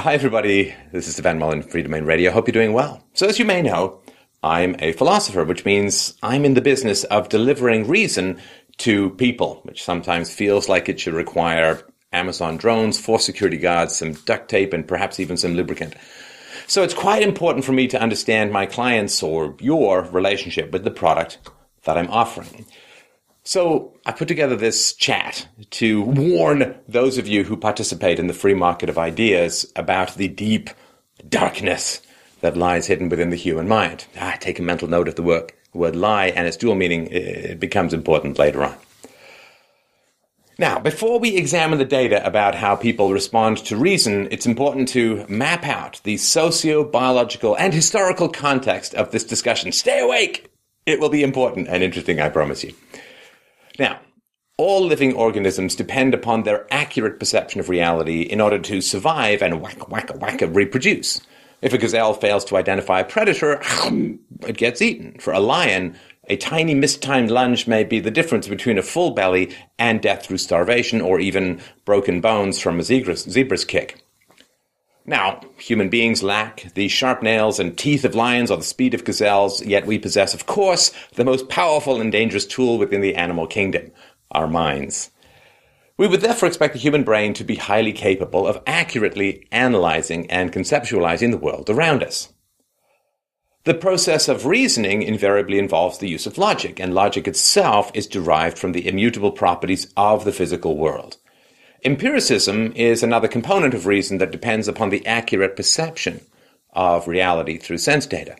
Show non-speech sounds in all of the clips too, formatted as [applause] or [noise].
Hi, everybody. This is Stefan Freedomain Radio. Hope you're doing well. So, as you may know, I'm a philosopher, which means I'm in the business of delivering reason to people, which sometimes feels like it should require Amazon drones, four security guards, some duct tape, and perhaps even some lubricant. So it's quite important for me to understand my clients or your relationship with the product that I'm offering. So I put together this chat to warn those of you who participate in the free market of ideas about the deep darkness that lies hidden within the human mind. Ah, take a mental note of the word, word lie and its dual meaning. It becomes important later on. Now, before we examine the data about how people respond to reason, it's important to map out the socio-biological and historical context of this discussion. Stay awake! It will be important and interesting, I promise you. Now, all living organisms depend upon their accurate perception of reality in order to survive and whack, whack, whack, reproduce. If a gazelle fails to identify a predator, [clears throat] it gets eaten. For a lion, a tiny mistimed lunge may be the difference between a full belly and death through starvation or even broken bones from a zebra's, zebra's kick. Now, human beings lack the sharp nails and teeth of lions or the speed of gazelles, yet we possess, of course, the most powerful and dangerous tool within the animal kingdom, our minds. We would therefore expect the human brain to be highly capable of accurately analyzing and conceptualizing the world around us. The process of reasoning invariably involves the use of logic, and logic itself is derived from the immutable properties of the physical world. Empiricism is another component of reason that depends upon the accurate perception of reality through sense data.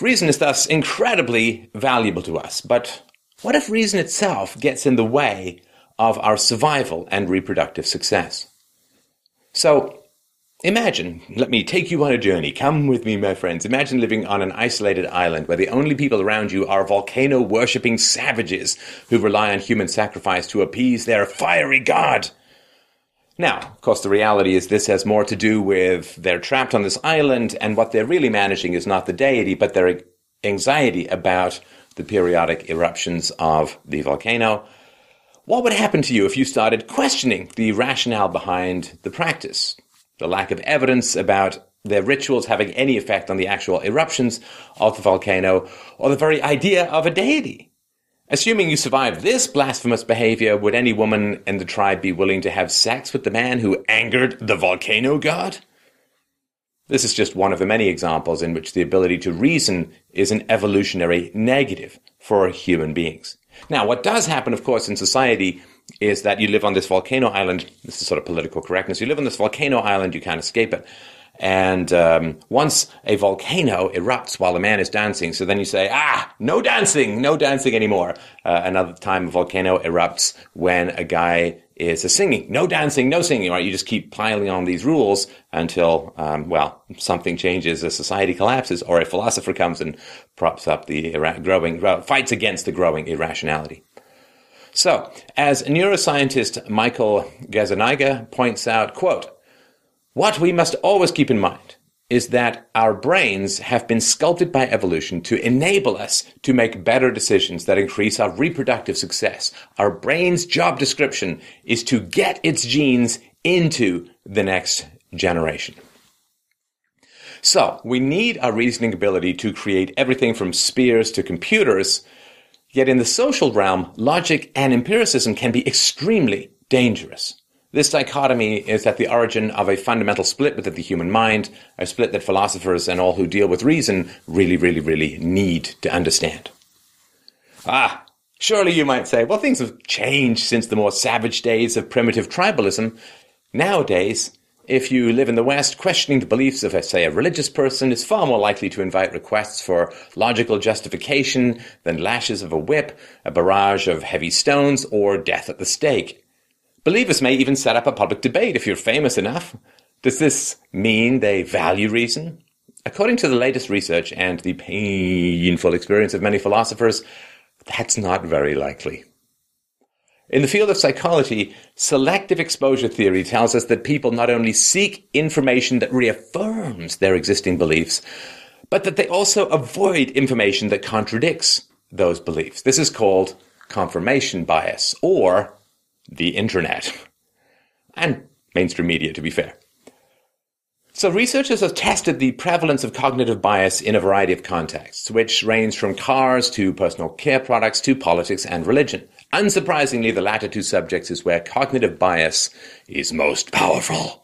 Reason is thus incredibly valuable to us, but what if reason itself gets in the way of our survival and reproductive success? So, Imagine, let me take you on a journey. Come with me, my friends. Imagine living on an isolated island where the only people around you are volcano worshipping savages who rely on human sacrifice to appease their fiery god. Now, of course, the reality is this has more to do with they're trapped on this island, and what they're really managing is not the deity, but their anxiety about the periodic eruptions of the volcano. What would happen to you if you started questioning the rationale behind the practice? The lack of evidence about their rituals having any effect on the actual eruptions of the volcano, or the very idea of a deity. Assuming you survive this blasphemous behavior, would any woman in the tribe be willing to have sex with the man who angered the volcano god? This is just one of the many examples in which the ability to reason is an evolutionary negative for human beings. Now, what does happen, of course, in society is that you live on this volcano island. This is sort of political correctness. You live on this volcano island, you can't escape it. And um, once a volcano erupts while a man is dancing, so then you say, ah, no dancing, no dancing anymore. Uh, another time, a volcano erupts when a guy is singing, no dancing, no singing. Right? You just keep piling on these rules until, um, well, something changes, a society collapses, or a philosopher comes and props up the growing, fights against the growing irrationality. So, as neuroscientist Michael Gazzaniga points out, quote, what we must always keep in mind is that our brains have been sculpted by evolution to enable us to make better decisions that increase our reproductive success. Our brain's job description is to get its genes into the next generation. So, we need our reasoning ability to create everything from spears to computers Yet in the social realm, logic and empiricism can be extremely dangerous. This dichotomy is at the origin of a fundamental split within the human mind, a split that philosophers and all who deal with reason really, really, really need to understand. Ah, surely you might say, well, things have changed since the more savage days of primitive tribalism. Nowadays, if you live in the West, questioning the beliefs of, say, a religious person is far more likely to invite requests for logical justification than lashes of a whip, a barrage of heavy stones, or death at the stake. Believers may even set up a public debate if you're famous enough. Does this mean they value reason? According to the latest research and the painful experience of many philosophers, that's not very likely. In the field of psychology, selective exposure theory tells us that people not only seek information that reaffirms their existing beliefs, but that they also avoid information that contradicts those beliefs. This is called confirmation bias or the internet and mainstream media, to be fair. So researchers have tested the prevalence of cognitive bias in a variety of contexts, which range from cars to personal care products to politics and religion. Unsurprisingly, the latter two subjects is where cognitive bias is most powerful.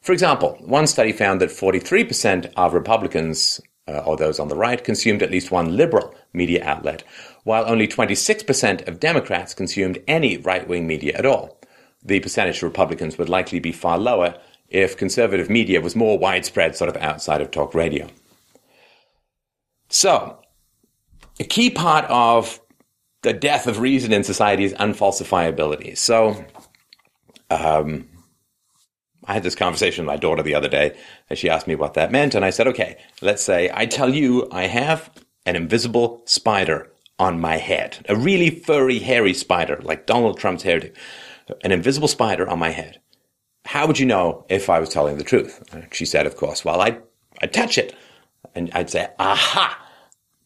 For example, one study found that 43% of Republicans, uh, or those on the right, consumed at least one liberal media outlet, while only 26% of Democrats consumed any right-wing media at all. The percentage of Republicans would likely be far lower if conservative media was more widespread sort of outside of talk radio. So, a key part of the death of reason in society is unfalsifiability. So, um, I had this conversation with my daughter the other day, and she asked me what that meant, and I said, okay, let's say I tell you I have an invisible spider on my head, a really furry, hairy spider, like Donald Trump's hairdo, an invisible spider on my head. How would you know if I was telling the truth? She said, of course, well, I'd, I'd touch it, and I'd say, aha,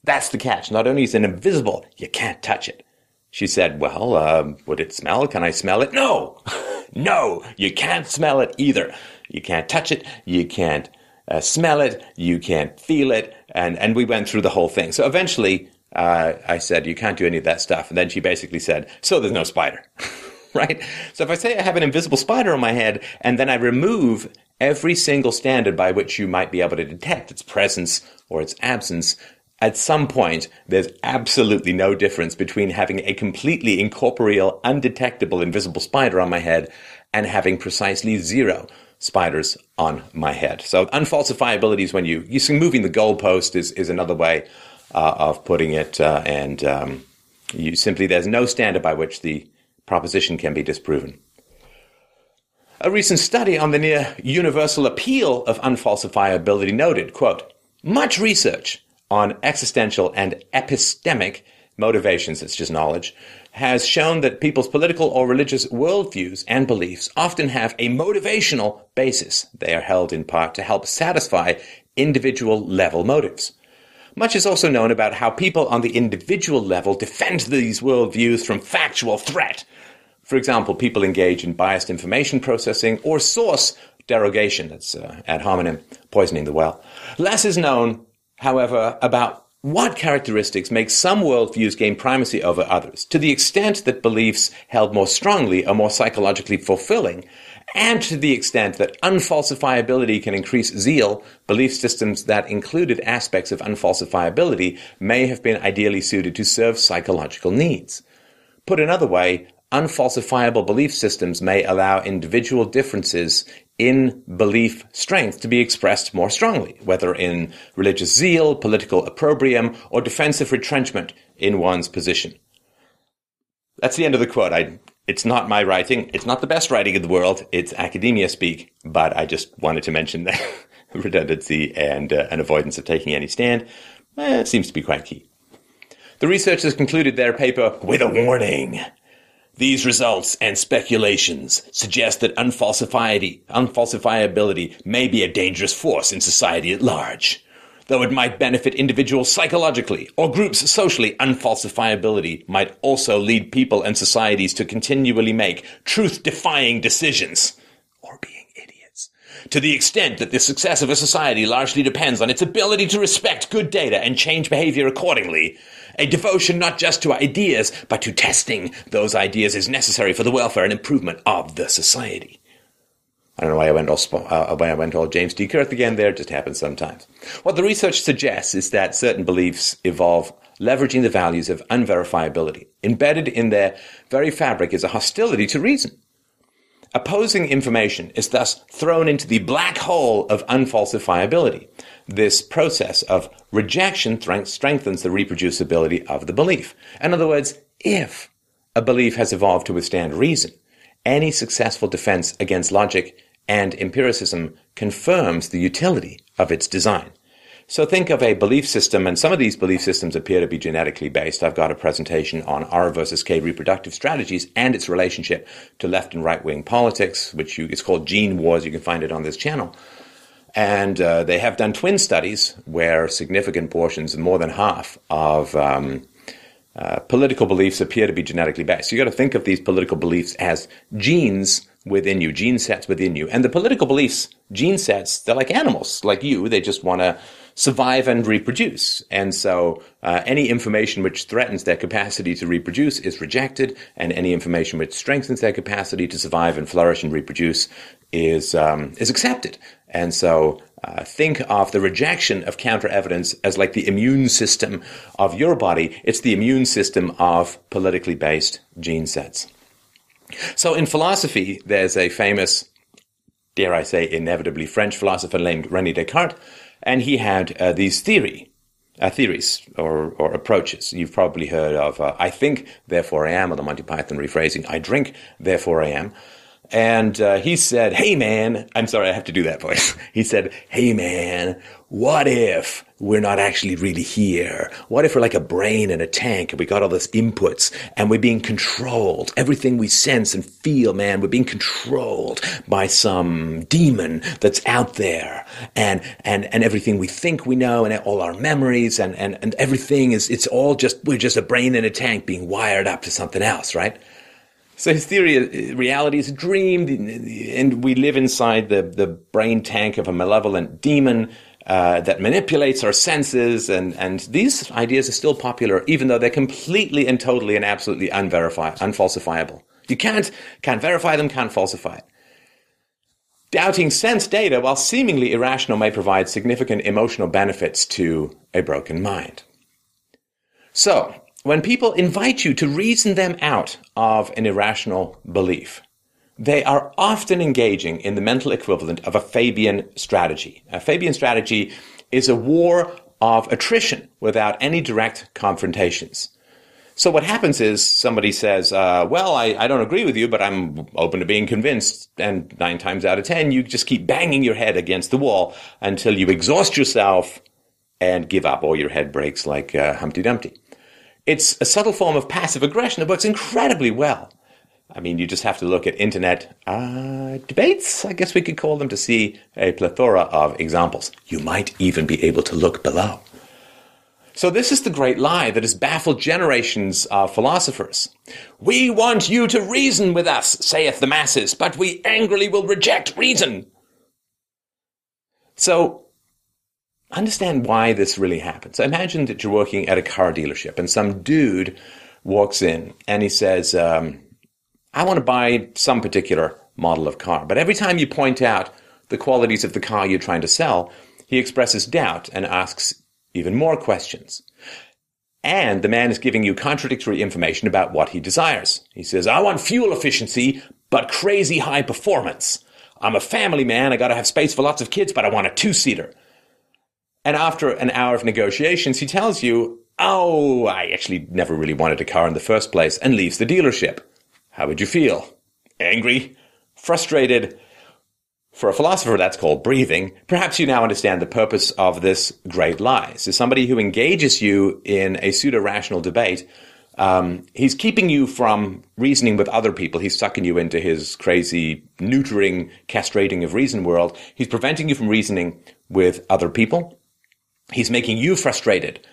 that's the catch. Not only is it invisible, you can't touch it. She said, well, um, would it smell? Can I smell it? No. [laughs] No, you can't smell it either. You can't touch it. You can't uh, smell it. You can't feel it. And, and we went through the whole thing. So eventually, uh, I said, you can't do any of that stuff. And then she basically said, so there's no spider. [laughs] right? So if I say I have an invisible spider on my head and then I remove every single standard by which you might be able to detect its presence or its absence, at some point, there's absolutely no difference between having a completely incorporeal, undetectable, invisible spider on my head and having precisely zero spiders on my head. So unfalsifiability is when you, you see moving the goalpost is, is another way uh, of putting it. Uh, and um, you simply, there's no standard by which the proposition can be disproven. A recent study on the near universal appeal of unfalsifiability noted, quote, much research on existential and epistemic motivations, it's just knowledge, has shown that people's political or religious worldviews and beliefs often have a motivational basis. They are held in part to help satisfy individual level motives. Much is also known about how people on the individual level defend these worldviews from factual threat. For example, people engage in biased information processing or source derogation, that's uh, ad hominem, poisoning the well. Less is known however, about what characteristics make some worldviews gain primacy over others, to the extent that beliefs held more strongly are more psychologically fulfilling, and to the extent that unfalsifiability can increase zeal, belief systems that included aspects of unfalsifiability may have been ideally suited to serve psychological needs. Put another way, unfalsifiable belief systems may allow individual differences in belief strength to be expressed more strongly, whether in religious zeal, political opprobrium, or defensive retrenchment in one's position. That's the end of the quote. I, it's not my writing. It's not the best writing in the world. It's academia speak, but I just wanted to mention that [laughs] redundancy and uh, an avoidance of taking any stand eh, seems to be quite key. The researchers concluded their paper with a warning. These results and speculations suggest that unfalsifiability may be a dangerous force in society at large. Though it might benefit individuals psychologically or groups socially, unfalsifiability might also lead people and societies to continually make truth-defying decisions or being idiots. To the extent that the success of a society largely depends on its ability to respect good data and change behavior accordingly, a devotion not just to ideas, but to testing those ideas is necessary for the welfare and improvement of the society. I don't know why I went all uh, why I went all James T. Kirk again. There it just happens sometimes. What the research suggests is that certain beliefs evolve leveraging the values of unverifiability. Embedded in their very fabric is a hostility to reason. Opposing information is thus thrown into the black hole of unfalsifiability. This process of rejection strengthens the reproducibility of the belief. In other words, if a belief has evolved to withstand reason, any successful defense against logic and empiricism confirms the utility of its design. So think of a belief system, and some of these belief systems appear to be genetically based. I've got a presentation on R versus K reproductive strategies and its relationship to left and right wing politics, which you, it's called Gene Wars. You can find it on this channel. And uh, they have done twin studies where significant portions, more than half of um, uh, political beliefs appear to be genetically based. So you got to think of these political beliefs as genes within you, gene sets within you. And the political beliefs, gene sets, they're like animals, like you. They just want to survive and reproduce. And so uh, any information which threatens their capacity to reproduce is rejected, and any information which strengthens their capacity to survive and flourish and reproduce is um, is accepted. And so uh, think of the rejection of counter evidence as like the immune system of your body. It's the immune system of politically based gene sets. So in philosophy, there's a famous, dare I say, inevitably French philosopher named Rene Descartes, and he had uh, these theory, uh, theories or, or approaches. You've probably heard of uh, I think, therefore I am, or the Monty Python rephrasing, I drink, therefore I am. And uh, he said, Hey man, I'm sorry, I have to do that voice. [laughs] He said, Hey man, what if we're not actually really here? What if we're like a brain in a tank and we got all these inputs and we're being controlled? Everything we sense and feel, man, we're being controlled by some demon that's out there. And, and, and everything we think we know and all our memories and, and, and everything is, it's all just, we're just a brain in a tank being wired up to something else, right? So his theory, reality is a dream, and we live inside the, the brain tank of a malevolent demon uh, that manipulates our senses, and, and these ideas are still popular, even though they're completely and totally and absolutely unverifiable, unfalsifiable. You can't, can't verify them, can't falsify it. Doubting sense data, while seemingly irrational, may provide significant emotional benefits to a broken mind. So, when people invite you to reason them out of an irrational belief, they are often engaging in the mental equivalent of a Fabian strategy. A Fabian strategy is a war of attrition without any direct confrontations. So what happens is somebody says, uh, well, I, I, don't agree with you, but I'm open to being convinced. And nine times out of ten, you just keep banging your head against the wall until you exhaust yourself and give up or your head breaks like uh, Humpty Dumpty. It's a subtle form of passive aggression that works incredibly well. I mean, you just have to look at internet uh, debates, I guess we could call them, to see a plethora of examples. You might even be able to look below. So, this is the great lie that has baffled generations of philosophers. We want you to reason with us, saith the masses, but we angrily will reject reason. So, understand why this really happens. Imagine that you're working at a car dealership and some dude walks in and he says, um, I want to buy some particular model of car. But every time you point out the qualities of the car you're trying to sell, he expresses doubt and asks even more questions. And the man is giving you contradictory information about what he desires. He says, I want fuel efficiency, but crazy high performance. I'm a family man. I got to have space for lots of kids, but I want a two seater. And after an hour of negotiations, he tells you, Oh, I actually never really wanted a car in the first place, and leaves the dealership. How would you feel? Angry? Frustrated? For a philosopher, that's called breathing. Perhaps you now understand the purpose of this great lie. So somebody who engages you in a pseudo-rational debate, um, he's keeping you from reasoning with other people. He's sucking you into his crazy, neutering, castrating of reason world. He's preventing you from reasoning with other people. He's making you frustrated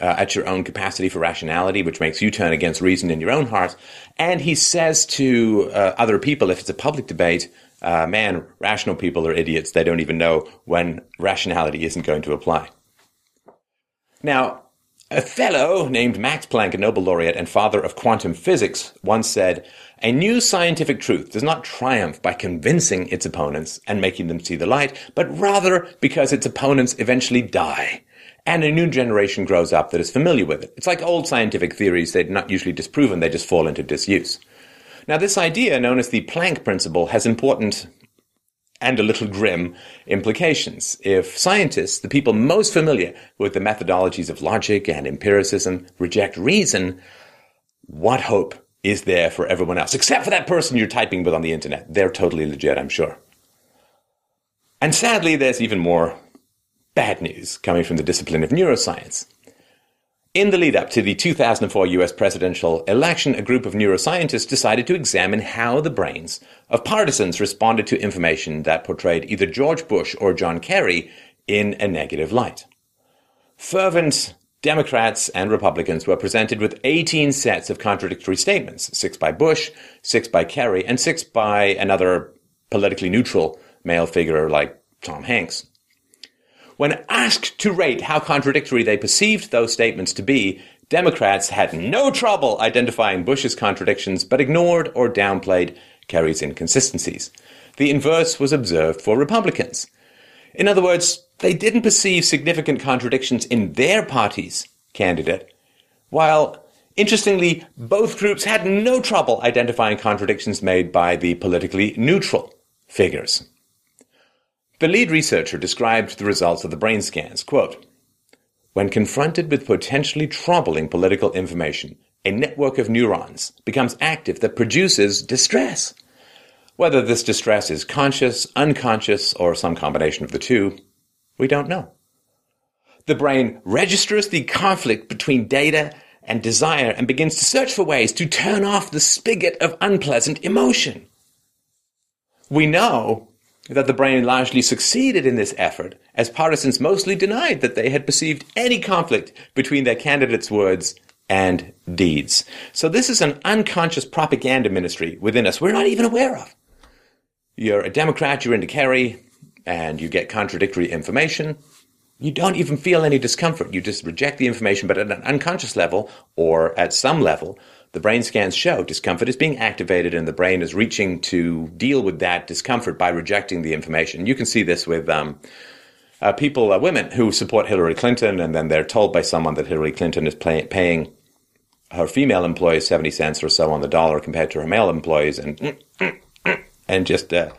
uh, at your own capacity for rationality, which makes you turn against reason in your own heart. And he says to uh, other people, if it's a public debate, uh, man, rational people are idiots. They don't even know when rationality isn't going to apply. Now, a fellow named Max Planck, a Nobel laureate and father of quantum physics, once said, A new scientific truth does not triumph by convincing its opponents and making them see the light, but rather because its opponents eventually die. And a new generation grows up that is familiar with it. It's like old scientific theories, they're not usually disproven, they just fall into disuse. Now, this idea, known as the Planck principle, has important and a little grim implications. If scientists, the people most familiar with the methodologies of logic and empiricism, reject reason, what hope is there for everyone else? Except for that person you're typing with on the internet. They're totally legit, I'm sure. And sadly, there's even more bad news coming from the discipline of neuroscience. In the lead up to the 2004 US presidential election, a group of neuroscientists decided to examine how the brains of partisans responded to information that portrayed either George Bush or John Kerry in a negative light. Fervent Democrats and Republicans were presented with 18 sets of contradictory statements six by Bush, six by Kerry, and six by another politically neutral male figure like Tom Hanks. When asked to rate how contradictory they perceived those statements to be, Democrats had no trouble identifying Bush's contradictions, but ignored or downplayed Kerry's inconsistencies. The inverse was observed for Republicans. In other words, they didn't perceive significant contradictions in their party's candidate, while, interestingly, both groups had no trouble identifying contradictions made by the politically neutral figures. The lead researcher described the results of the brain scans. Quote, when confronted with potentially troubling political information, a network of neurons becomes active that produces distress. Whether this distress is conscious, unconscious, or some combination of the two, we don't know. The brain registers the conflict between data and desire and begins to search for ways to turn off the spigot of unpleasant emotion. We know that the brain largely succeeded in this effort, as partisans mostly denied that they had perceived any conflict between their candidates' words and deeds. So this is an unconscious propaganda ministry within us we're not even aware of. You're a Democrat, you're into Kerry, and you get contradictory information. You don't even feel any discomfort. You just reject the information, but at an unconscious level or at some level, the brain scans show discomfort is being activated and the brain is reaching to deal with that discomfort by rejecting the information. You can see this with um, uh, people, uh, women who support Hillary Clinton, and then they're told by someone that Hillary Clinton is pay- paying her female employees 70 cents or so on the dollar compared to her male employees, and, and just. Uh,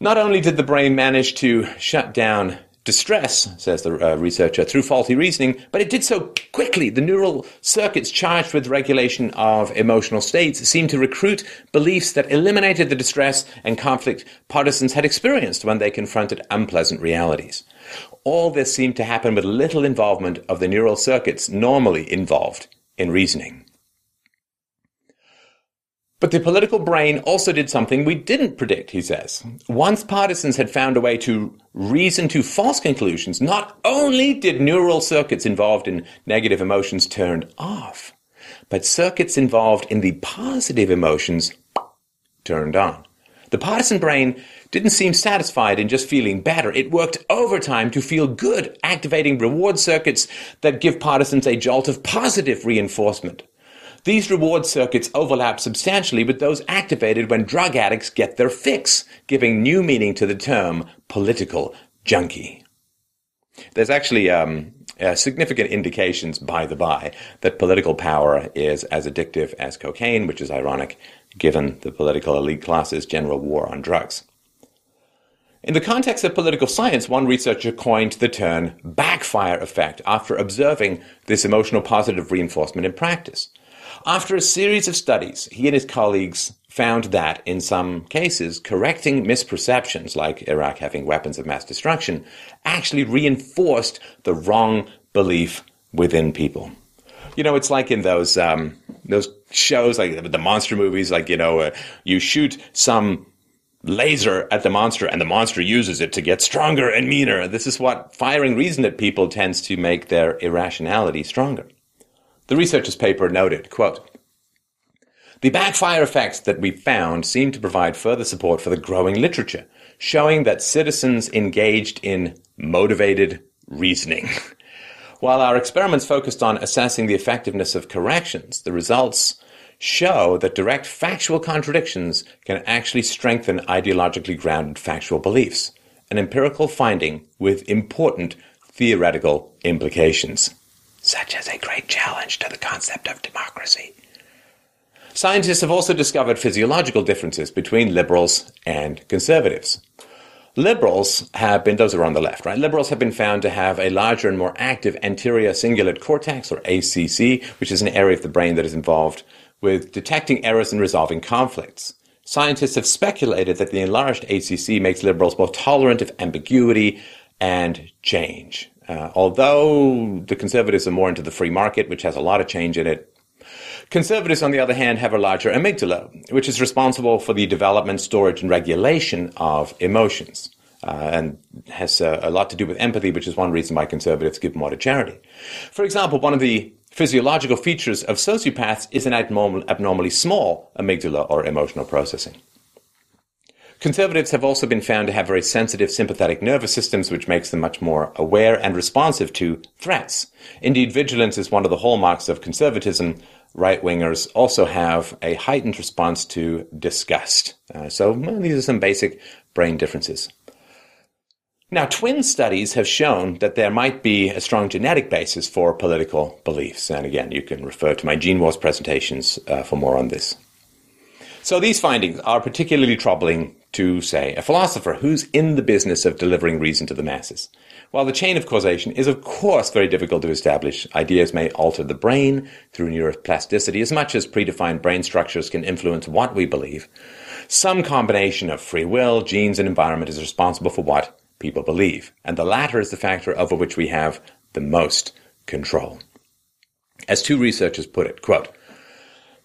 Not only did the brain manage to shut down distress, says the uh, researcher, through faulty reasoning, but it did so quickly. The neural circuits charged with regulation of emotional states seemed to recruit beliefs that eliminated the distress and conflict partisans had experienced when they confronted unpleasant realities. All this seemed to happen with little involvement of the neural circuits normally involved in reasoning. But the political brain also did something we didn't predict, he says. Once partisans had found a way to reason to false conclusions, not only did neural circuits involved in negative emotions turn off, but circuits involved in the positive emotions turned on. The partisan brain didn't seem satisfied in just feeling better. It worked overtime to feel good, activating reward circuits that give partisans a jolt of positive reinforcement. These reward circuits overlap substantially with those activated when drug addicts get their fix, giving new meaning to the term political junkie. There's actually um, uh, significant indications, by the by, that political power is as addictive as cocaine, which is ironic given the political elite class's general war on drugs. In the context of political science, one researcher coined the term backfire effect after observing this emotional positive reinforcement in practice. After a series of studies, he and his colleagues found that, in some cases, correcting misperceptions, like Iraq having weapons of mass destruction, actually reinforced the wrong belief within people. You know, it's like in those um, those shows, like the monster movies, like you know, uh, you shoot some laser at the monster and the monster uses it to get stronger and meaner. This is what firing reason at people tends to make their irrationality stronger. The researcher's paper noted, quote, the backfire effects that we found seem to provide further support for the growing literature, showing that citizens engaged in motivated reasoning. [laughs] While our experiments focused on assessing the effectiveness of corrections, the results show that direct factual contradictions can actually strengthen ideologically grounded factual beliefs, an empirical finding with important theoretical implications such as a great challenge to the concept of democracy. Scientists have also discovered physiological differences between liberals and conservatives. Liberals have been, those are on the left, right? Liberals have been found to have a larger and more active anterior cingulate cortex, or ACC, which is an area of the brain that is involved with detecting errors and resolving conflicts. Scientists have speculated that the enlarged ACC makes liberals more tolerant of ambiguity and change. Uh, although the conservatives are more into the free market, which has a lot of change in it, conservatives, on the other hand, have a larger amygdala, which is responsible for the development, storage, and regulation of emotions. uh, and has uh, a lot to do with empathy, which is one reason why conservatives give more to charity. For example, one of the physiological features of sociopaths is an abnormal, abnormally small amygdala or emotional processing. Conservatives have also been found to have very sensitive sympathetic nervous systems, which makes them much more aware and responsive to threats. Indeed, vigilance is one of the hallmarks of conservatism. Right wingers also have a heightened response to disgust. Uh, so well, these are some basic brain differences. Now, twin studies have shown that there might be a strong genetic basis for political beliefs. And again, you can refer to my Gene Wars presentations uh, for more on this. So these findings are particularly troubling to, say, a philosopher who's in the business of delivering reason to the masses. While the chain of causation is, of course, very difficult to establish, ideas may alter the brain through neuroplasticity as much as predefined brain structures can influence what we believe. Some combination of free will, genes, and environment is responsible for what people believe, and the latter is the factor over which we have the most control. As two researchers put it, quote,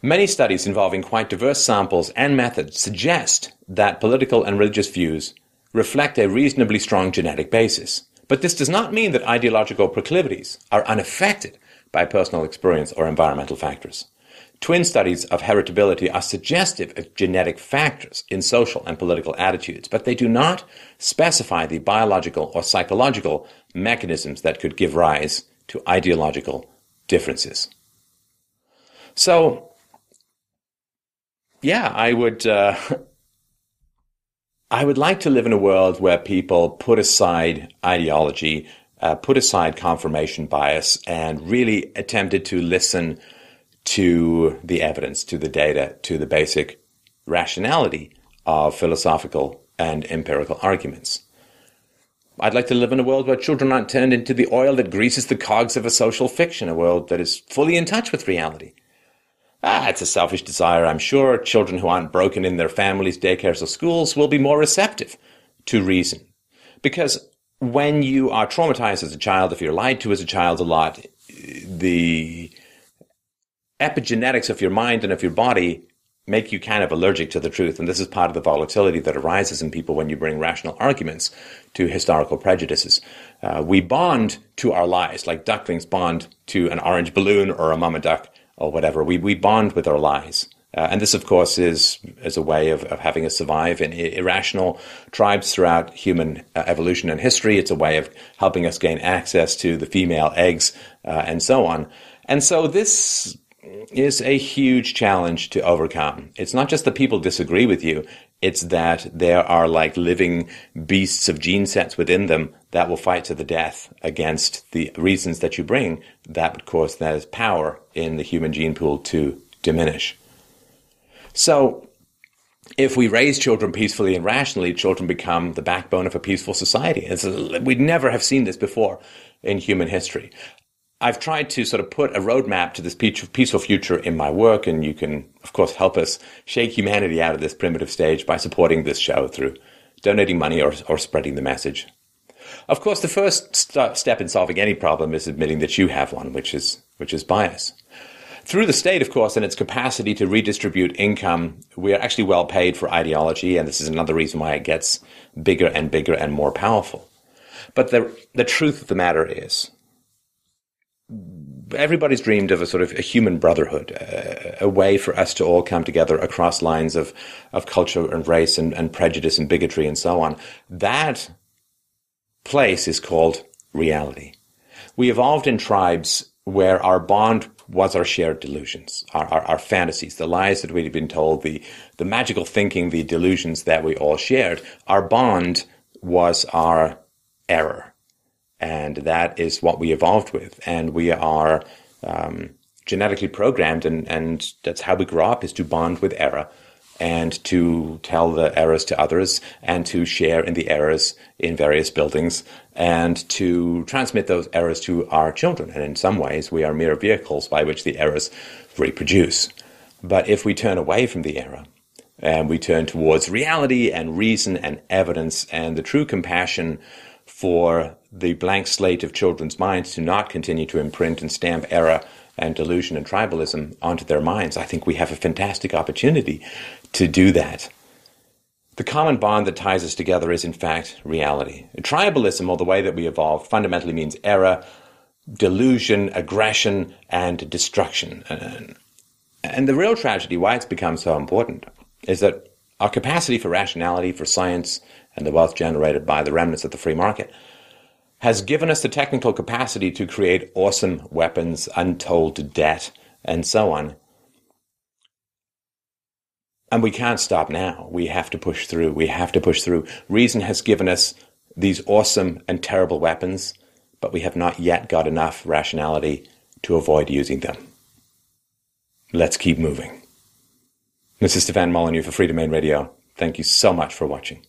Many studies involving quite diverse samples and methods suggest that political and religious views reflect a reasonably strong genetic basis. But this does not mean that ideological proclivities are unaffected by personal experience or environmental factors. Twin studies of heritability are suggestive of genetic factors in social and political attitudes, but they do not specify the biological or psychological mechanisms that could give rise to ideological differences. So, yeah, I would. Uh, I would like to live in a world where people put aside ideology, uh, put aside confirmation bias, and really attempted to listen to the evidence, to the data, to the basic rationality of philosophical and empirical arguments. I'd like to live in a world where children aren't turned into the oil that greases the cogs of a social fiction, a world that is fully in touch with reality. Ah, it's a selfish desire, I'm sure. Children who aren't broken in their families, daycares, or schools will be more receptive to reason. Because when you are traumatized as a child, if you're lied to as a child a lot, the epigenetics of your mind and of your body make you kind of allergic to the truth. And this is part of the volatility that arises in people when you bring rational arguments to historical prejudices. Uh, we bond to our lies, like ducklings bond to an orange balloon or a mama duck or whatever. We, we bond with our lies. Uh, and this, of course, is, is a way of, of having us survive in irrational tribes throughout human uh, evolution and history. It's a way of helping us gain access to the female eggs uh, and so on. And so this is a huge challenge to overcome. It's not just that people disagree with you, it's that there are like living beasts of gene sets within them that will fight to the death against the reasons that you bring that would cause that power in the human gene pool to diminish. So, if we raise children peacefully and rationally, children become the backbone of a peaceful society. we'd never have seen this before in human history. I've tried to sort of put a roadmap to this peaceful future in my work, and you can, of course, help us shake humanity out of this primitive stage by supporting this show through donating money or, or spreading the message. Of course, the first st- step in solving any problem is admitting that you have one, which is which is bias. Through the state, of course, and its capacity to redistribute income, we are actually well paid for ideology, and this is another reason why it gets bigger and bigger and more powerful. But the the truth of the matter is everybody's dreamed of a sort of a human brotherhood, a, a, way for us to all come together across lines of, of culture and race and, and prejudice and bigotry and so on. That place is called reality. We evolved in tribes where our bond was our shared delusions, our, our, our, fantasies, the lies that we'd been told, the, the magical thinking, the delusions that we all shared. Our bond was our error and that is what we evolved with. And we are um, genetically programmed, and, and that's how we grow up: is to bond with error and to tell the errors to others and to share in the errors in various buildings and to transmit those errors to our children. And in some ways, we are mere vehicles by which the errors reproduce. But if we turn away from the error and we turn towards reality and reason and evidence and the true compassion for the blank slate of children's minds to not continue to imprint and stamp error and delusion and tribalism onto their minds, I think we have a fantastic opportunity to do that. The common bond that ties us together is, in fact, reality. Tribalism, or the way that we evolved, fundamentally means error, delusion, aggression, and destruction. And the real tragedy, why it's become so important, is that our capacity for rationality, for science, and the wealth generated by the remnants of the free market has given us the technical capacity to create awesome weapons, untold debt, and so on. And we can't stop now. We have to push through. We have to push through. Reason has given us these awesome and terrible weapons, but we have not yet got enough rationality to avoid using them. Let's keep moving. This is Stefan Molyneux for Freedomain Radio. Thank you so much for watching.